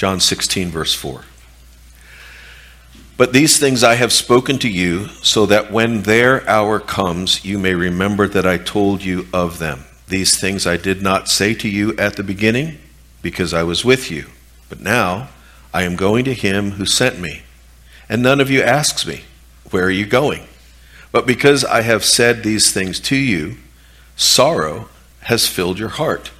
John 16, verse 4. But these things I have spoken to you, so that when their hour comes, you may remember that I told you of them. These things I did not say to you at the beginning, because I was with you. But now I am going to him who sent me. And none of you asks me, Where are you going? But because I have said these things to you, sorrow has filled your heart.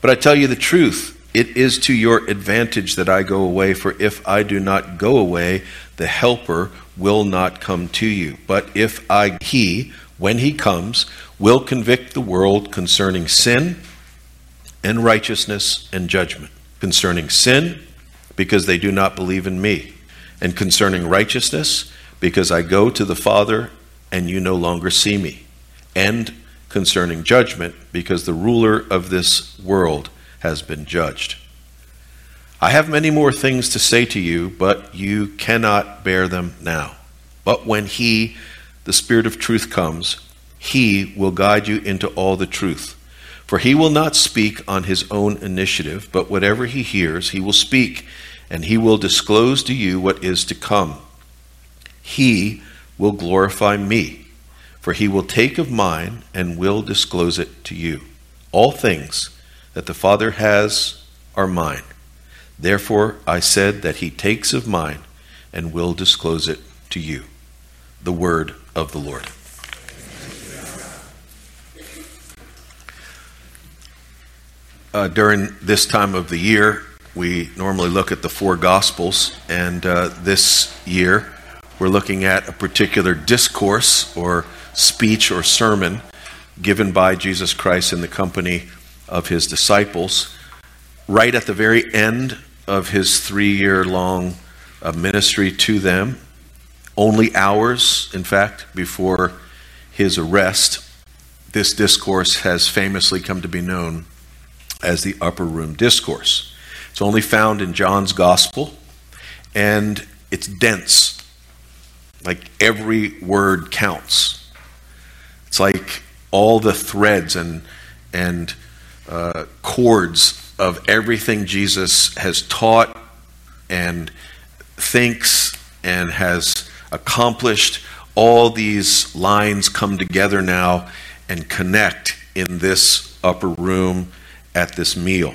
But I tell you the truth, it is to your advantage that I go away, for if I do not go away, the Helper will not come to you. But if I, he, when he comes, will convict the world concerning sin and righteousness and judgment. Concerning sin, because they do not believe in me. And concerning righteousness, because I go to the Father and you no longer see me. And concerning judgment, because the ruler of this world has been judged. I have many more things to say to you, but you cannot bear them now. But when He, the Spirit of truth, comes, He will guide you into all the truth. For He will not speak on His own initiative, but whatever He hears, He will speak, and He will disclose to you what is to come. He will glorify me for he will take of mine and will disclose it to you. All things that the Father has are mine. Therefore I said that he takes of mine and will disclose it to you. The word of the Lord. Uh, during this time of the year, we normally look at the four Gospels, and uh, this year we're looking at a particular discourse or speech or sermon given by Jesus Christ in the company of his disciples. Right at the very end of his three year long uh, ministry to them, only hours, in fact, before his arrest, this discourse has famously come to be known as the Upper Room Discourse. It's only found in John's Gospel, and it's dense. Like every word counts. It's like all the threads and, and uh, cords of everything Jesus has taught and thinks and has accomplished. All these lines come together now and connect in this upper room at this meal.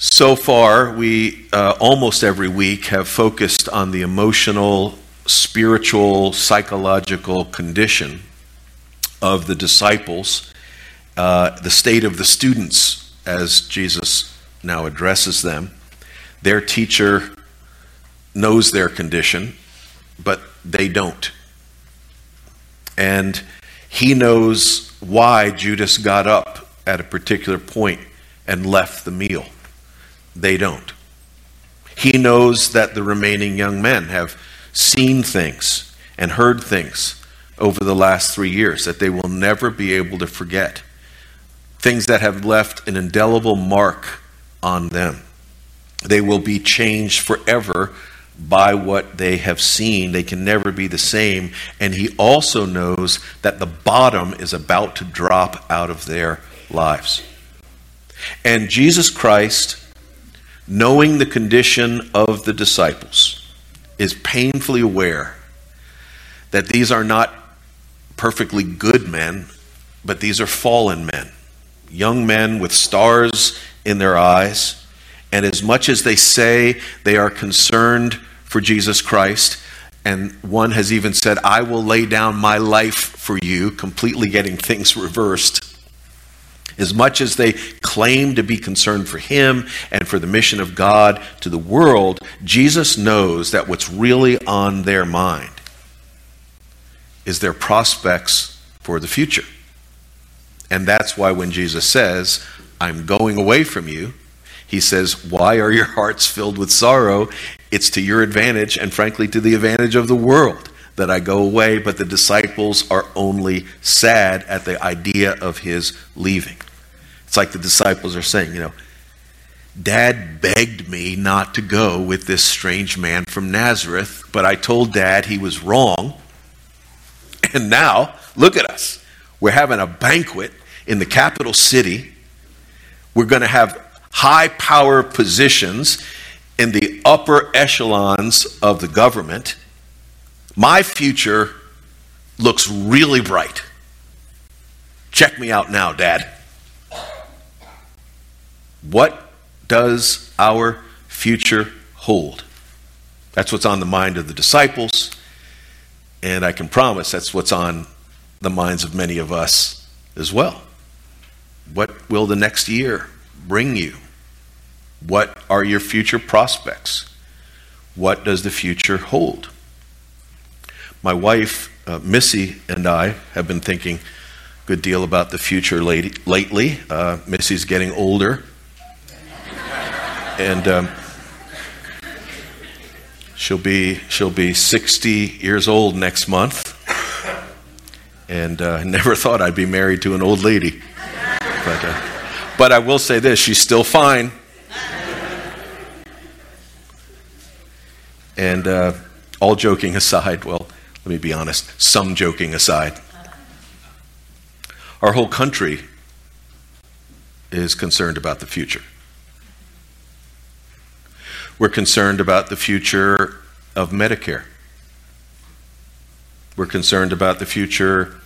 So far, we uh, almost every week have focused on the emotional, spiritual, psychological condition of the disciples, uh, the state of the students as Jesus now addresses them. Their teacher knows their condition, but they don't. And he knows why Judas got up at a particular point and left the meal. They don't. He knows that the remaining young men have seen things and heard things over the last three years that they will never be able to forget. Things that have left an indelible mark on them. They will be changed forever by what they have seen. They can never be the same. And he also knows that the bottom is about to drop out of their lives. And Jesus Christ, knowing the condition of the disciples, is painfully aware that these are not perfectly good men, but these are fallen men, young men with stars in their eyes. And as much as they say they are concerned for Jesus Christ, and one has even said, I will lay down my life for you, completely getting things reversed. As much as they claim to be concerned for him and for the mission of God to the world, Jesus knows that what's really on their mind is their prospects for the future. And that's why when Jesus says, I'm going away from you, he says, Why are your hearts filled with sorrow? It's to your advantage, and frankly, to the advantage of the world that I go away, but the disciples are only sad at the idea of his leaving. It's like the disciples are saying, you know, Dad begged me not to go with this strange man from Nazareth, but I told Dad he was wrong and now, look at us. We're having a banquet in the capital city. We're going to have high power positions in the upper echelons of the government, my future looks really bright. Check me out now, Dad. What does our future hold? That's what's on the mind of the disciples, and I can promise that's what's on the minds of many of us as well. What will the next year bring you? What are your future prospects? What does the future hold? My wife, uh, Missy, and I have been thinking a good deal about the future lately. Uh, Missy's getting older. And um, she'll be she'll be 60 years old next month, and uh, never thought I'd be married to an old lady. But, uh, but I will say this she's still fine. And uh, all joking aside, well, let me be honest, some joking aside, our whole country is concerned about the future. We're concerned about the future of Medicare. We're concerned about the future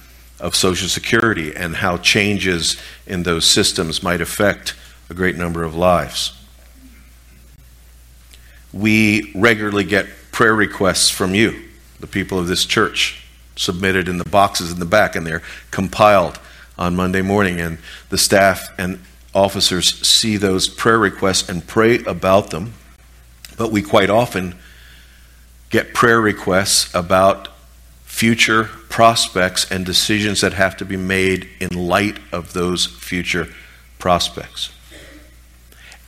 of Social Security and how changes in those systems might affect a great number of lives. We regularly get prayer requests from you, the people of this church, submitted in the boxes in the back, and they're compiled on Monday morning. And the staff and officers see those prayer requests and pray about them. But we quite often get prayer requests about future prospects and decisions that have to be made in light of those future prospects.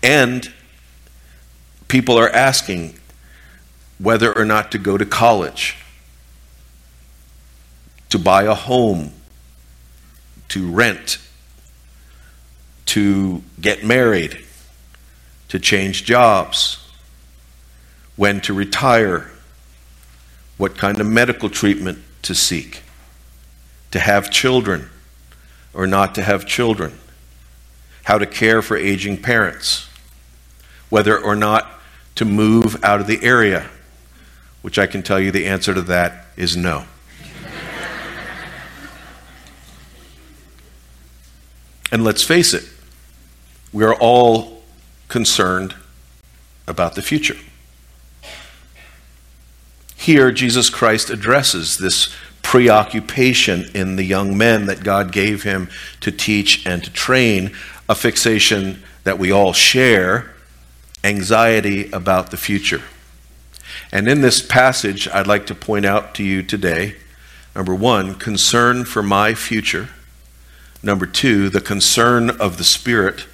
And people are asking whether or not to go to college, to buy a home, to rent, to get married, to change jobs, when to retire, what kind of medical treatment to seek, to have children or not to have children, how to care for aging parents, whether or not to move out of the area, which I can tell you the answer to that is no. and let's face it, we are all concerned about the future. Here, Jesus Christ addresses this preoccupation in the young men that God gave him to teach and to train, a fixation that we all share anxiety about the future. And in this passage, I'd like to point out to you today number one, concern for my future. Number two, the concern of the Spirit.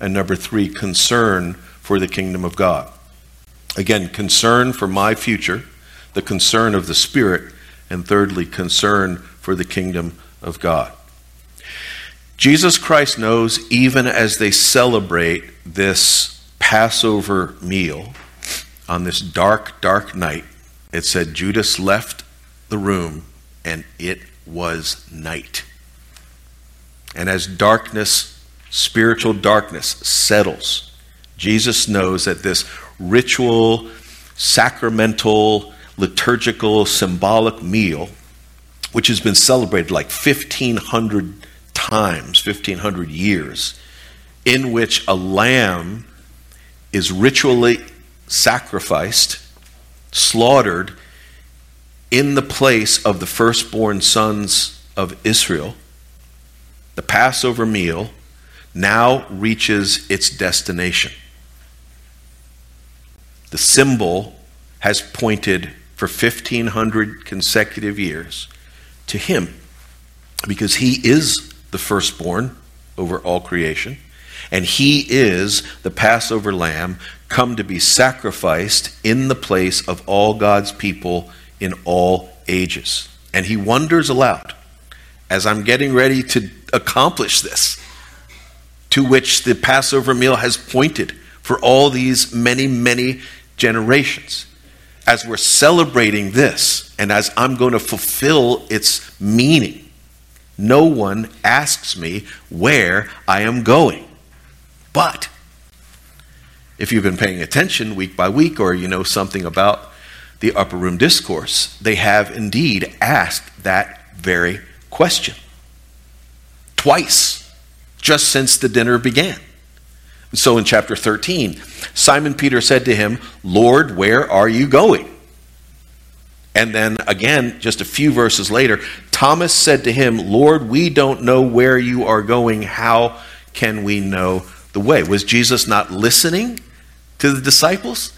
And number three, concern for the kingdom of God. Again, concern for my future the concern of the Spirit, and thirdly, concern for the kingdom of God. Jesus Christ knows, even as they celebrate this Passover meal on this dark, dark night, it said Judas left the room and it was night. And as darkness, spiritual darkness, settles, Jesus knows that this ritual, sacramental, liturgical, symbolic meal, which has been celebrated like 1,500 times, 1,500 years, in which a lamb is ritually sacrificed, slaughtered in the place of the firstborn sons of Israel. The Passover meal now reaches its destination. The symbol has pointed for 1,500 consecutive years to Him because He is the firstborn over all creation, and He is the Passover lamb come to be sacrificed in the place of all God's people in all ages. And He wonders aloud as I'm getting ready to accomplish this, to which the Passover meal has pointed for all these many, many generations as we're celebrating this and as I'm going to fulfill its meaning, no one asks me where I am going. But if you've been paying attention week by week or you know something about the upper room discourse, they have indeed asked that very question. Twice, just since the dinner began. So in chapter 13, Simon Peter said to him, Lord, where are you going? And then again, just a few verses later, Thomas said to him, Lord, we don't know where you are going. How can we know the way? Was Jesus not listening to the disciples?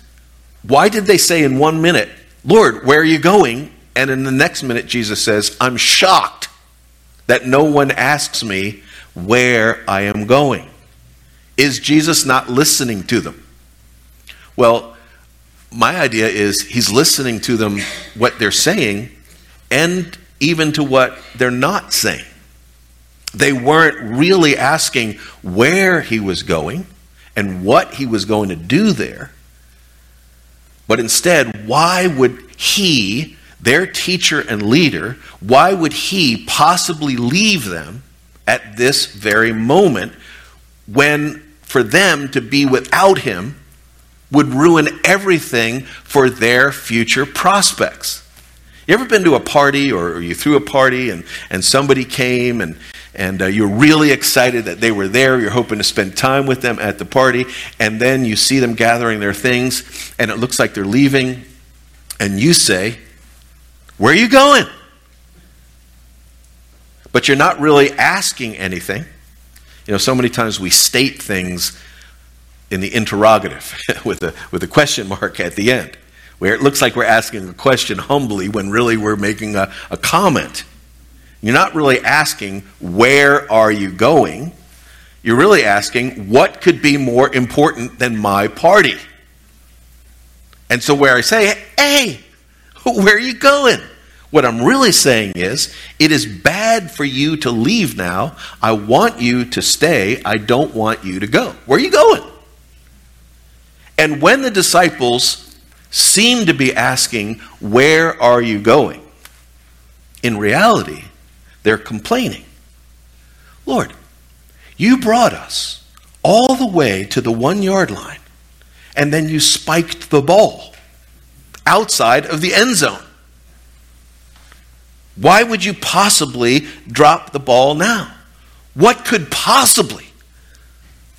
Why did they say in one minute, Lord, where are you going? And in the next minute, Jesus says, I'm shocked that no one asks me where I am going. Is Jesus not listening to them? Well, my idea is he's listening to them, what they're saying, and even to what they're not saying. They weren't really asking where he was going and what he was going to do there. But instead, why would he, their teacher and leader, why would he possibly leave them at this very moment when for them to be without him would ruin everything for their future prospects? You ever been to a party or you threw a party and, and somebody came and, and uh, you're really excited that they were there. You're hoping to spend time with them at the party, and then you see them gathering their things, and it looks like they're leaving, and you say, Where are you going? But you're not really asking anything. You know, so many times we state things in the interrogative with a, with a question mark at the end, where it looks like we're asking a question humbly when really we're making a, a comment. You're not really asking, Where are you going? You're really asking, What could be more important than my party? And so, where I say, Hey, where are you going? What I'm really saying is, it is bad for you to leave now. I want you to stay. I don't want you to go. Where are you going? And when the disciples seem to be asking, Where are you going? In reality, they're complaining. Lord, you brought us all the way to the one yard line, and then you spiked the ball outside of the end zone. Why would you possibly drop the ball now? What could possibly,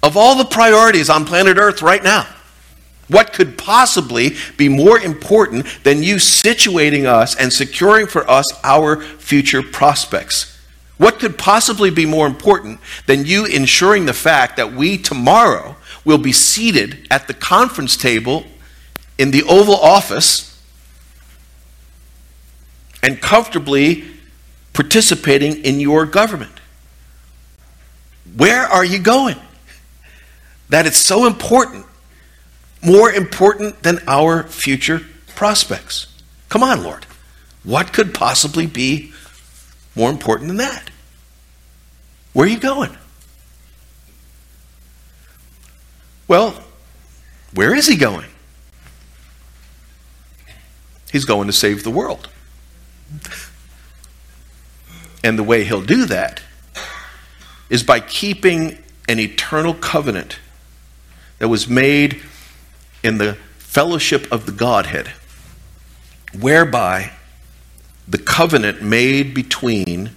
of all the priorities on planet Earth right now, what could possibly be more important than you situating us and securing for us our future prospects? What could possibly be more important than you ensuring the fact that we tomorrow will be seated at the conference table in the Oval Office and comfortably participating in your government? Where are you going? That it's so important more important than our future prospects. Come on, Lord. What could possibly be more important than that? Where are you going? Well, where is he going? He's going to save the world. And the way he'll do that is by keeping an eternal covenant that was made in the fellowship of the Godhead, whereby the covenant made between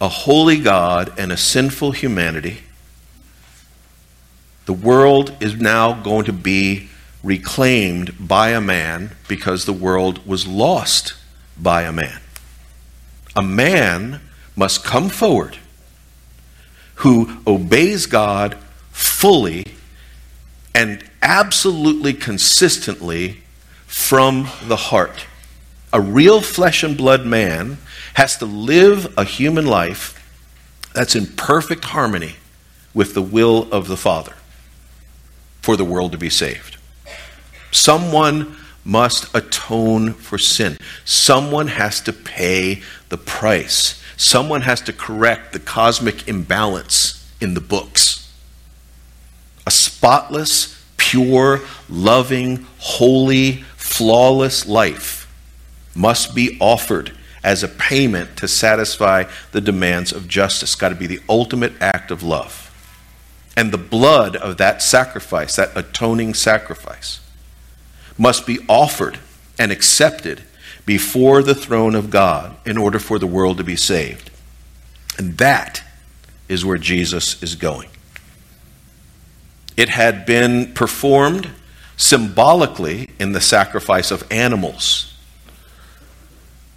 a holy God and a sinful humanity, the world is now going to be reclaimed by a man because the world was lost by a man. A man must come forward who obeys God fully and absolutely consistently from the heart. A real flesh and blood man has to live a human life that's in perfect harmony with the will of the Father for the world to be saved. Someone must atone for sin. Someone has to pay the price. Someone has to correct the cosmic imbalance in the books a spotless, pure, loving, holy, flawless life must be offered as a payment to satisfy the demands of justice. Got to be the ultimate act of love. And the blood of that sacrifice, that atoning sacrifice, must be offered and accepted before the throne of God in order for the world to be saved. And that is where Jesus is going. It had been performed symbolically in the sacrifice of animals.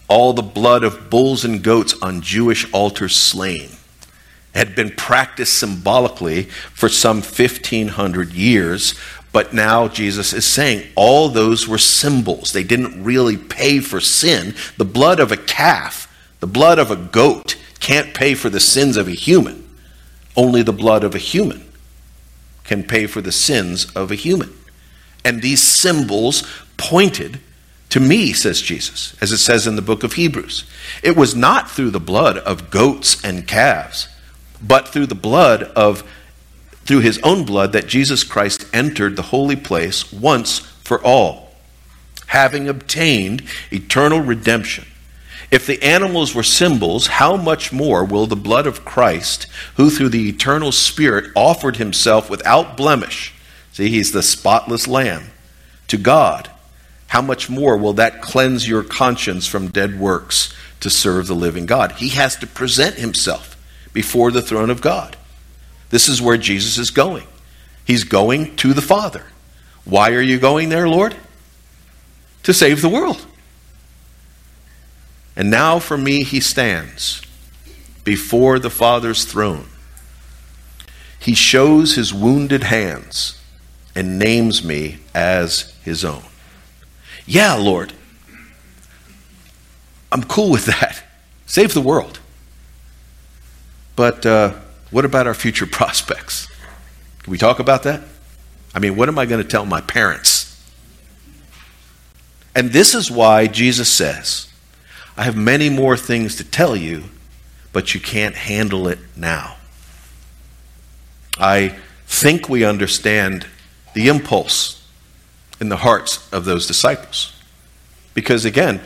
All the blood of bulls and goats on Jewish altars slain had been practiced symbolically for some 1500 years, but now Jesus is saying all those were symbols. They didn't really pay for sin. The blood of a calf, the blood of a goat, can't pay for the sins of a human. Only the blood of a human can pay for the sins of a human. And these symbols pointed to me, says Jesus, as it says in the book of Hebrews. It was not through the blood of goats and calves, but through the blood of through his own blood that Jesus Christ entered the holy place once for all, having obtained eternal redemption. If the animals were symbols, how much more will the blood of Christ, who through the eternal Spirit offered himself without blemish, see, he's the spotless lamb, to God, how much more will that cleanse your conscience from dead works to serve the living God? He has to present himself before the throne of God. This is where Jesus is going. He's going to the Father. Why are you going there, Lord? To save the world. And now for me, he stands before the Father's throne. He shows his wounded hands and names me as his own. Yeah, Lord, I'm cool with that. Save the world. But uh, what about our future prospects? Can we talk about that? I mean, what am I going to tell my parents? And this is why Jesus says, I have many more things to tell you, but you can't handle it now. I think we understand the impulse in the hearts of those disciples. Because again,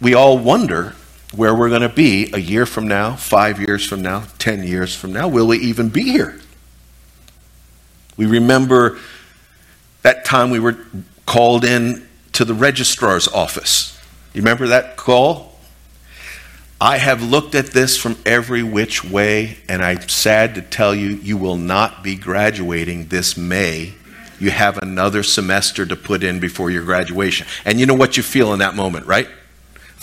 we all wonder where we're going to be a year from now, five years from now, ten years from now. Will we even be here? We remember that time we were called in to the registrar's office. You remember that call? I have looked at this from every which way, and I'm sad to tell you, you will not be graduating this May. You have another semester to put in before your graduation. And you know what you feel in that moment, right?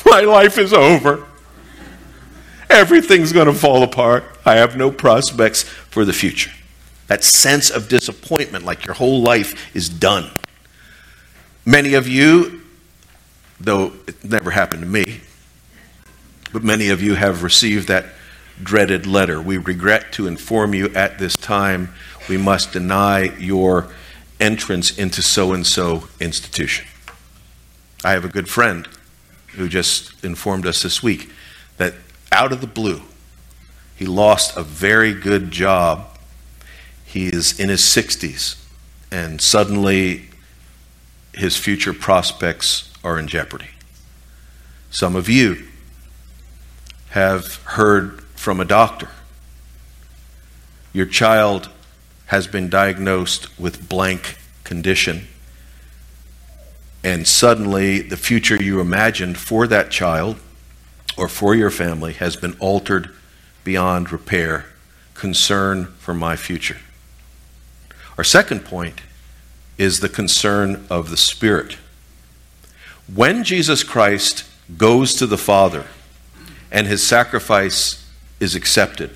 My life is over. Everything's going to fall apart. I have no prospects for the future. That sense of disappointment, like your whole life is done. Many of you, though it never happened to me, but many of you have received that dreaded letter. We regret to inform you at this time we must deny your entrance into so and so institution. I have a good friend who just informed us this week that out of the blue, he lost a very good job. He is in his 60s, and suddenly his future prospects are in jeopardy. Some of you have heard from a doctor. Your child has been diagnosed with blank condition and suddenly the future you imagined for that child or for your family has been altered beyond repair. Concern for my future. Our second point is the concern of the Spirit. When Jesus Christ goes to the Father and his sacrifice is accepted,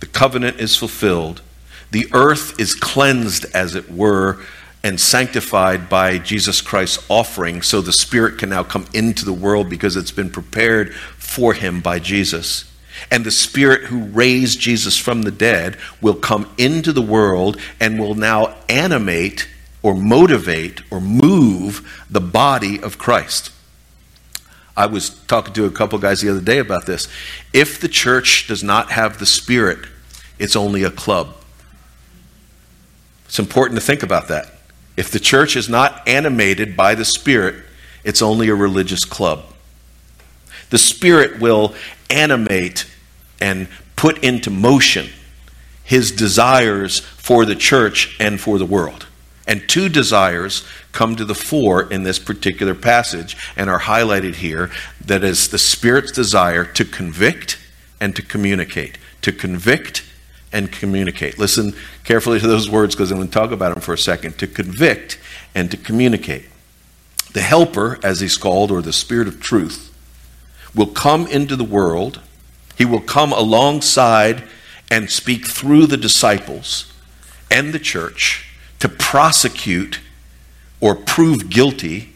the covenant is fulfilled, the earth is cleansed, as it were, and sanctified by Jesus Christ's offering so the Spirit can now come into the world because it's been prepared for him by Jesus. And the Spirit who raised Jesus from the dead will come into the world and will now animate or motivate or move the body of Christ. I was talking to a couple guys the other day about this. If the church does not have the Spirit, it's only a club. It's important to think about that. If the church is not animated by the Spirit, it's only a religious club. The Spirit will animate and put into motion his desires for the church and for the world. And two desires come to the fore in this particular passage and are highlighted here that is the Spirit's desire to convict and to communicate. To convict and communicate. Listen carefully to those words because I'm going to talk about them for a second. To convict and to communicate. The Helper, as he's called, or the Spirit of truth, will come into the world. He will come alongside and speak through the disciples and the church to prosecute or prove guilty,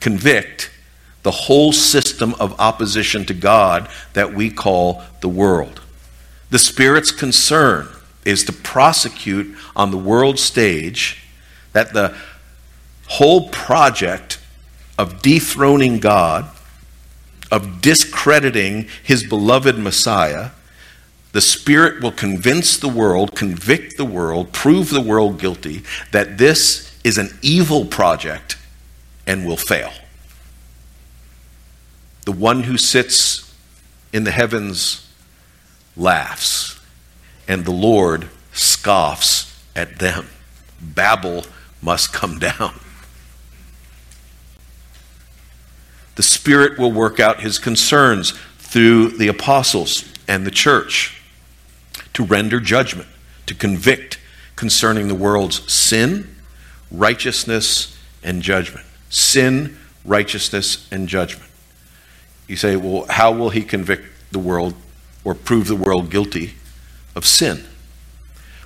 convict the whole system of opposition to God that we call the world. The Spirit's concern is to prosecute on the world stage that the whole project of dethroning God, of discrediting his beloved Messiah, the Spirit will convince the world, convict the world, prove the world guilty that this is an evil project and will fail. The one who sits in the heavens laughs, and the Lord scoffs at them. Babel must come down. The Spirit will work out his concerns through the apostles and the church to render judgment, to convict concerning the world's sin, righteousness, and judgment. Sin, righteousness, and judgment. You say, well, how will he convict the world or prove the world guilty of sin?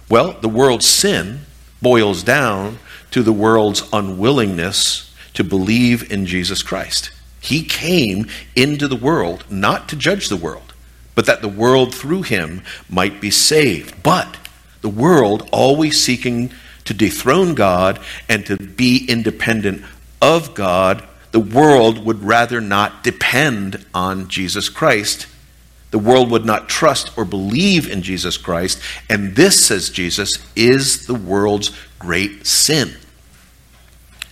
Well, the world's sin boils down to the world's unwillingness to believe in Jesus Christ. He came into the world not to judge the world, but that the world through him might be saved. But the world always seeking to dethrone God and to be independent of God, the world would rather not depend on Jesus Christ. The world would not trust or believe in Jesus Christ. And this, says Jesus, is the world's great sin.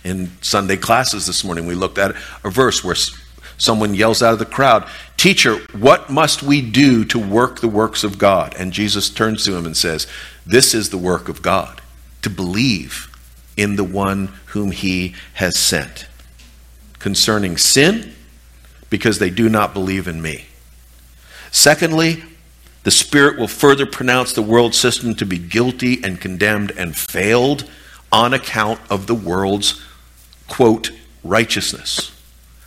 In Sunday classes this morning, we looked at a verse where someone yells out of the crowd, Teacher, what must we do to work the works of God? And Jesus turns to him and says, This is the work of God, to believe in the one whom he has sent. Concerning sin, because they do not believe in me. Secondly, the Spirit will further pronounce the world system to be guilty and condemned and failed on account of the world's, quote, righteousness.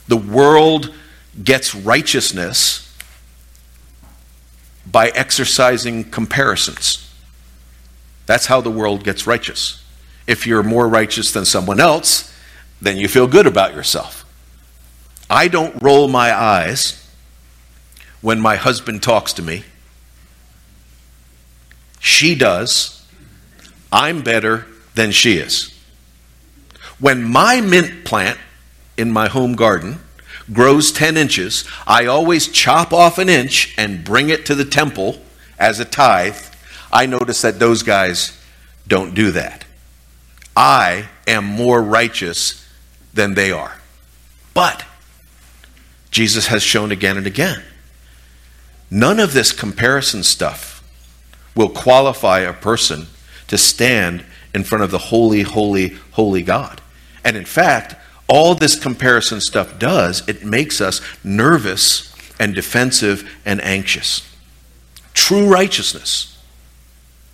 The world gets righteousness by exercising comparisons. That's how the world gets righteous. If you're more righteous than someone else, then you feel good about yourself. I don't roll my eyes when my husband talks to me. She does. I'm better than she is. When my mint plant in my home garden grows 10 inches, I always chop off an inch and bring it to the temple as a tithe. I notice that those guys don't do that. I am more righteous than they are. But Jesus has shown again and again none of this comparison stuff will qualify a person to stand in front of the holy, holy, holy God. And in fact, all this comparison stuff does, it makes us nervous and defensive and anxious. True righteousness,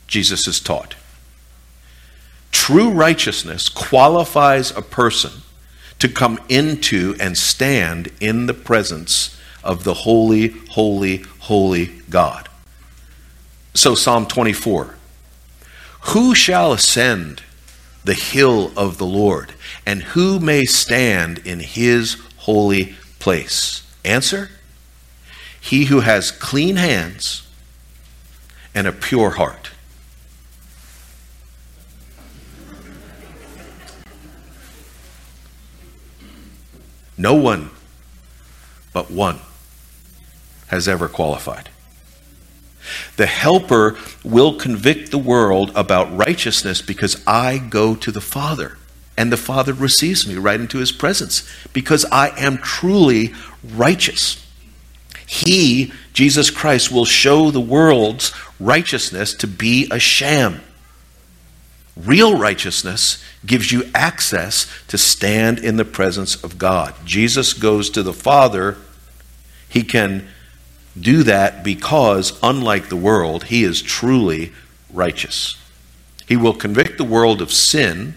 Jesus has taught. True righteousness qualifies a person to come into and stand in the presence of the holy, holy, holy God. So, Psalm 24 Who shall ascend the hill of the Lord? And who may stand in his holy place? Answer He who has clean hands and a pure heart. No one but one has ever qualified. The Helper will convict the world about righteousness because I go to the Father. And the Father receives me right into his presence because I am truly righteous. He, Jesus Christ, will show the world's righteousness to be a sham. Real righteousness gives you access to stand in the presence of God. Jesus goes to the Father. He can do that because, unlike the world, he is truly righteous. He will convict the world of sin,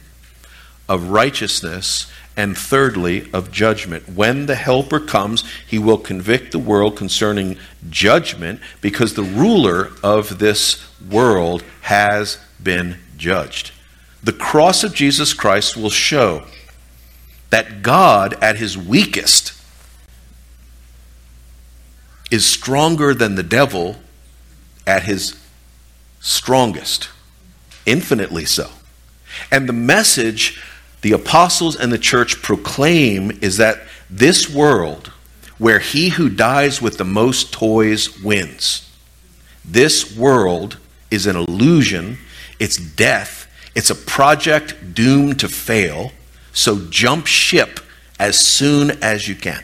of righteousness, and thirdly, of judgment. When the Helper comes, he will convict the world concerning judgment because the ruler of this world has been judged. The cross of Jesus Christ will show that God, at his weakest, is stronger than the devil at his strongest, infinitely so. And the message the apostles and the church proclaim is that this world, where he who dies with the most toys wins, this world is an illusion, it's death, it's a project doomed to fail, so jump ship as soon as you can.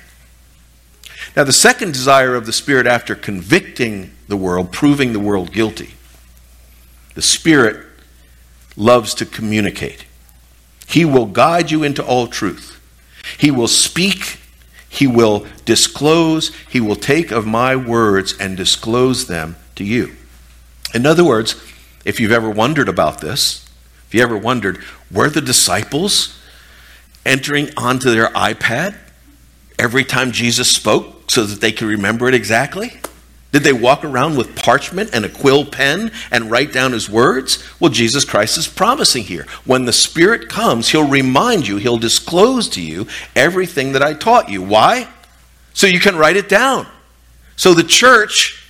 Now, the second desire of the Spirit after convicting the world, proving the world guilty, the Spirit loves to communicate. He will guide you into all truth. He will speak, He will disclose, He will take of my words and disclose them to you. In other words, if you've ever wondered about this, if you ever wondered, were the disciples entering onto their iPad every time Jesus spoke? So that they could remember it exactly? Did they walk around with parchment and a quill pen and write down his words? Well, Jesus Christ is promising here. When the Spirit comes, he'll remind you, he'll disclose to you everything that I taught you. Why? So you can write it down. So the church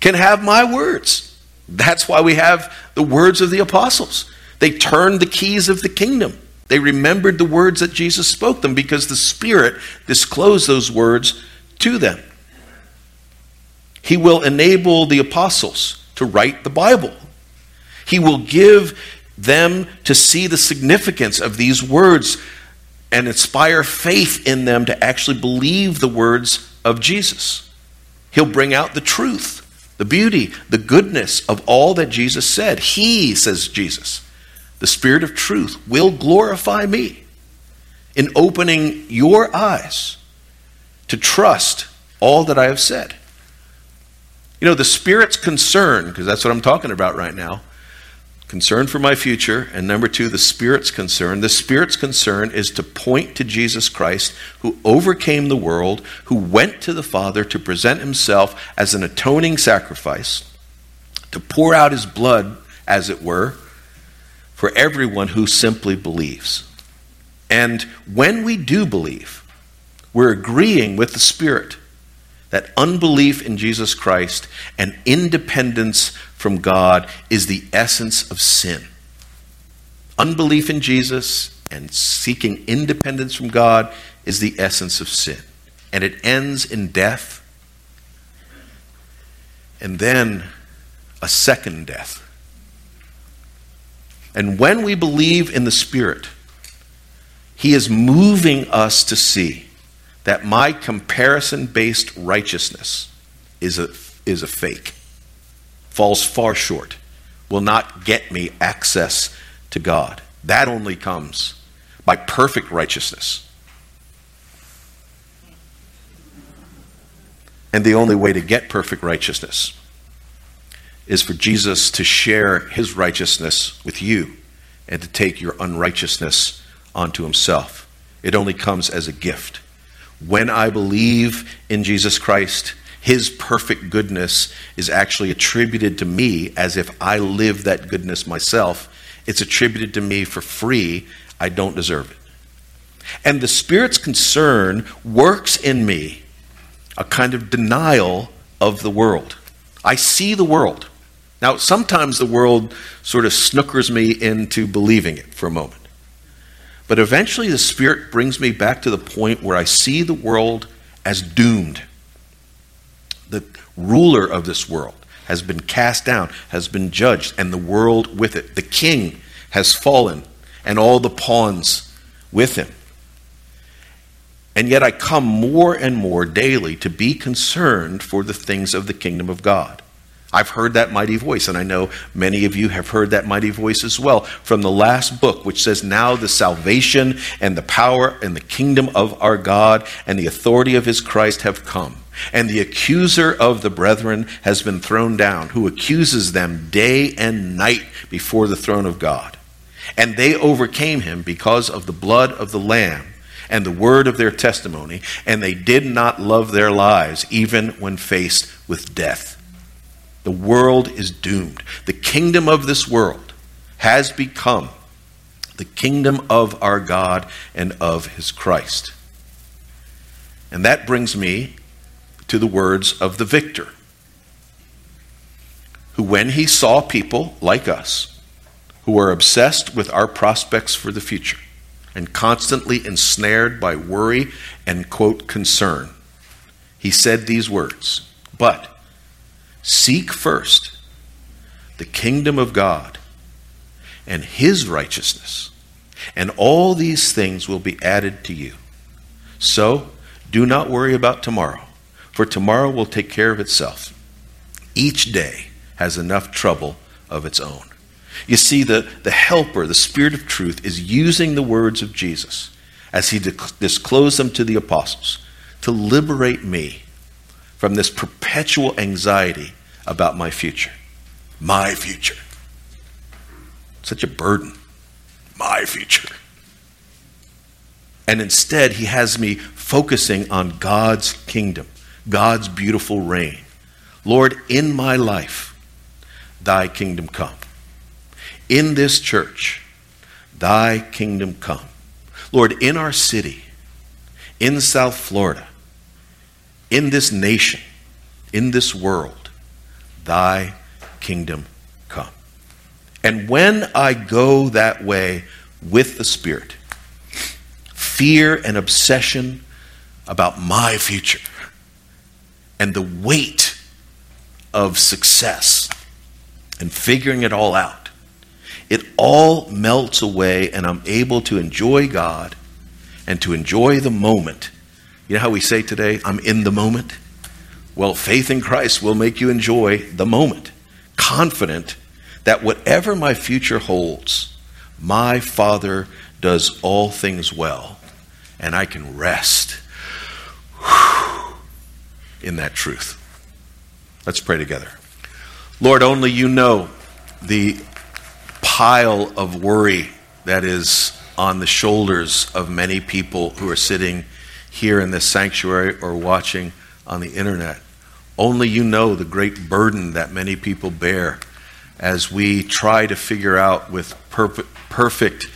can have my words. That's why we have the words of the apostles. They turned the keys of the kingdom. They remembered the words that Jesus spoke them because the Spirit disclosed those words to them. He will enable the apostles to write the Bible. He will give them to see the significance of these words and inspire faith in them to actually believe the words of Jesus. He'll bring out the truth, the beauty, the goodness of all that Jesus said. He, says Jesus, the Spirit of truth, will glorify me in opening your eyes to trust all that I have said. You know, the Spirit's concern, because that's what I'm talking about right now concern for my future, and number two, the Spirit's concern. The Spirit's concern is to point to Jesus Christ, who overcame the world, who went to the Father to present himself as an atoning sacrifice, to pour out his blood, as it were, for everyone who simply believes. And when we do believe, we're agreeing with the Spirit that unbelief in Jesus Christ and independence from God is the essence of sin. Unbelief in Jesus and seeking independence from God is the essence of sin. And it ends in death and then a second death. And when we believe in the Spirit, He is moving us to see that my comparison based righteousness is a, is a fake, falls far short, will not get me access to God. That only comes by perfect righteousness. And the only way to get perfect righteousness is for Jesus to share his righteousness with you and to take your unrighteousness onto himself. It only comes as a gift. When I believe in Jesus Christ, his perfect goodness is actually attributed to me as if I live that goodness myself. It's attributed to me for free. I don't deserve it. And the Spirit's concern works in me a kind of denial of the world. I see the world. Now, sometimes the world sort of snookers me into believing it for a moment. But eventually, the Spirit brings me back to the point where I see the world as doomed. The ruler of this world has been cast down, has been judged, and the world with it. The king has fallen, and all the pawns with him. And yet, I come more and more daily to be concerned for the things of the kingdom of God. I've heard that mighty voice, and I know many of you have heard that mighty voice as well from the last book, which says, Now the salvation and the power and the kingdom of our God and the authority of his Christ have come. And the accuser of the brethren has been thrown down, who accuses them day and night before the throne of God. And they overcame him because of the blood of the Lamb and the word of their testimony, and they did not love their lives even when faced with death. The world is doomed. The kingdom of this world has become the kingdom of our God and of his Christ. And that brings me to the words of the victor, who, when he saw people like us, who are obsessed with our prospects for the future and constantly ensnared by worry and, quote, concern, he said these words But Seek first the kingdom of God and his righteousness, and all these things will be added to you. So, do not worry about tomorrow, for tomorrow will take care of itself. Each day has enough trouble of its own. You see, the, the helper, the Spirit of truth, is using the words of Jesus as he disclosed them to the apostles to liberate me from this perpetual anxiety about my future. My future. Such a burden. My future. And instead, he has me focusing on God's kingdom, God's beautiful reign. Lord, in my life, thy kingdom come. In this church, thy kingdom come. Lord, in our city, in South Florida, in this nation, in this world, thy kingdom come. And when I go that way with the Spirit, fear and obsession about my future and the weight of success and figuring it all out, it all melts away, and I'm able to enjoy God and to enjoy the moment you know how we say today, I'm in the moment? Well, faith in Christ will make you enjoy the moment, confident that whatever my future holds, my Father does all things well, and I can rest in that truth. Let's pray together. Lord, only you know the pile of worry that is on the shoulders of many people who are sitting here in this sanctuary or watching on the internet. Only you know the great burden that many people bear as we try to figure out with perfect, perfect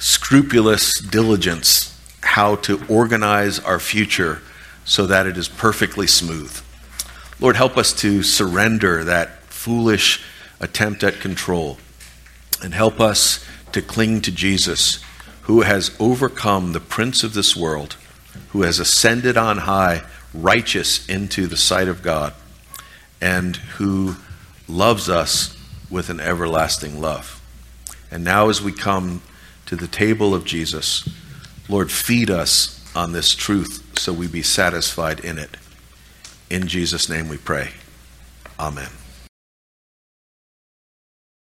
scrupulous diligence how to organize our future so that it is perfectly smooth. Lord, help us to surrender that foolish attempt at control and help us to cling to Jesus, who has overcome the prince of this world who has ascended on high, righteous into the sight of God, and who loves us with an everlasting love. And now, as we come to the table of Jesus, Lord, feed us on this truth so we be satisfied in it. In Jesus' name we pray. Amen.